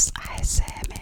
Fox ASMR.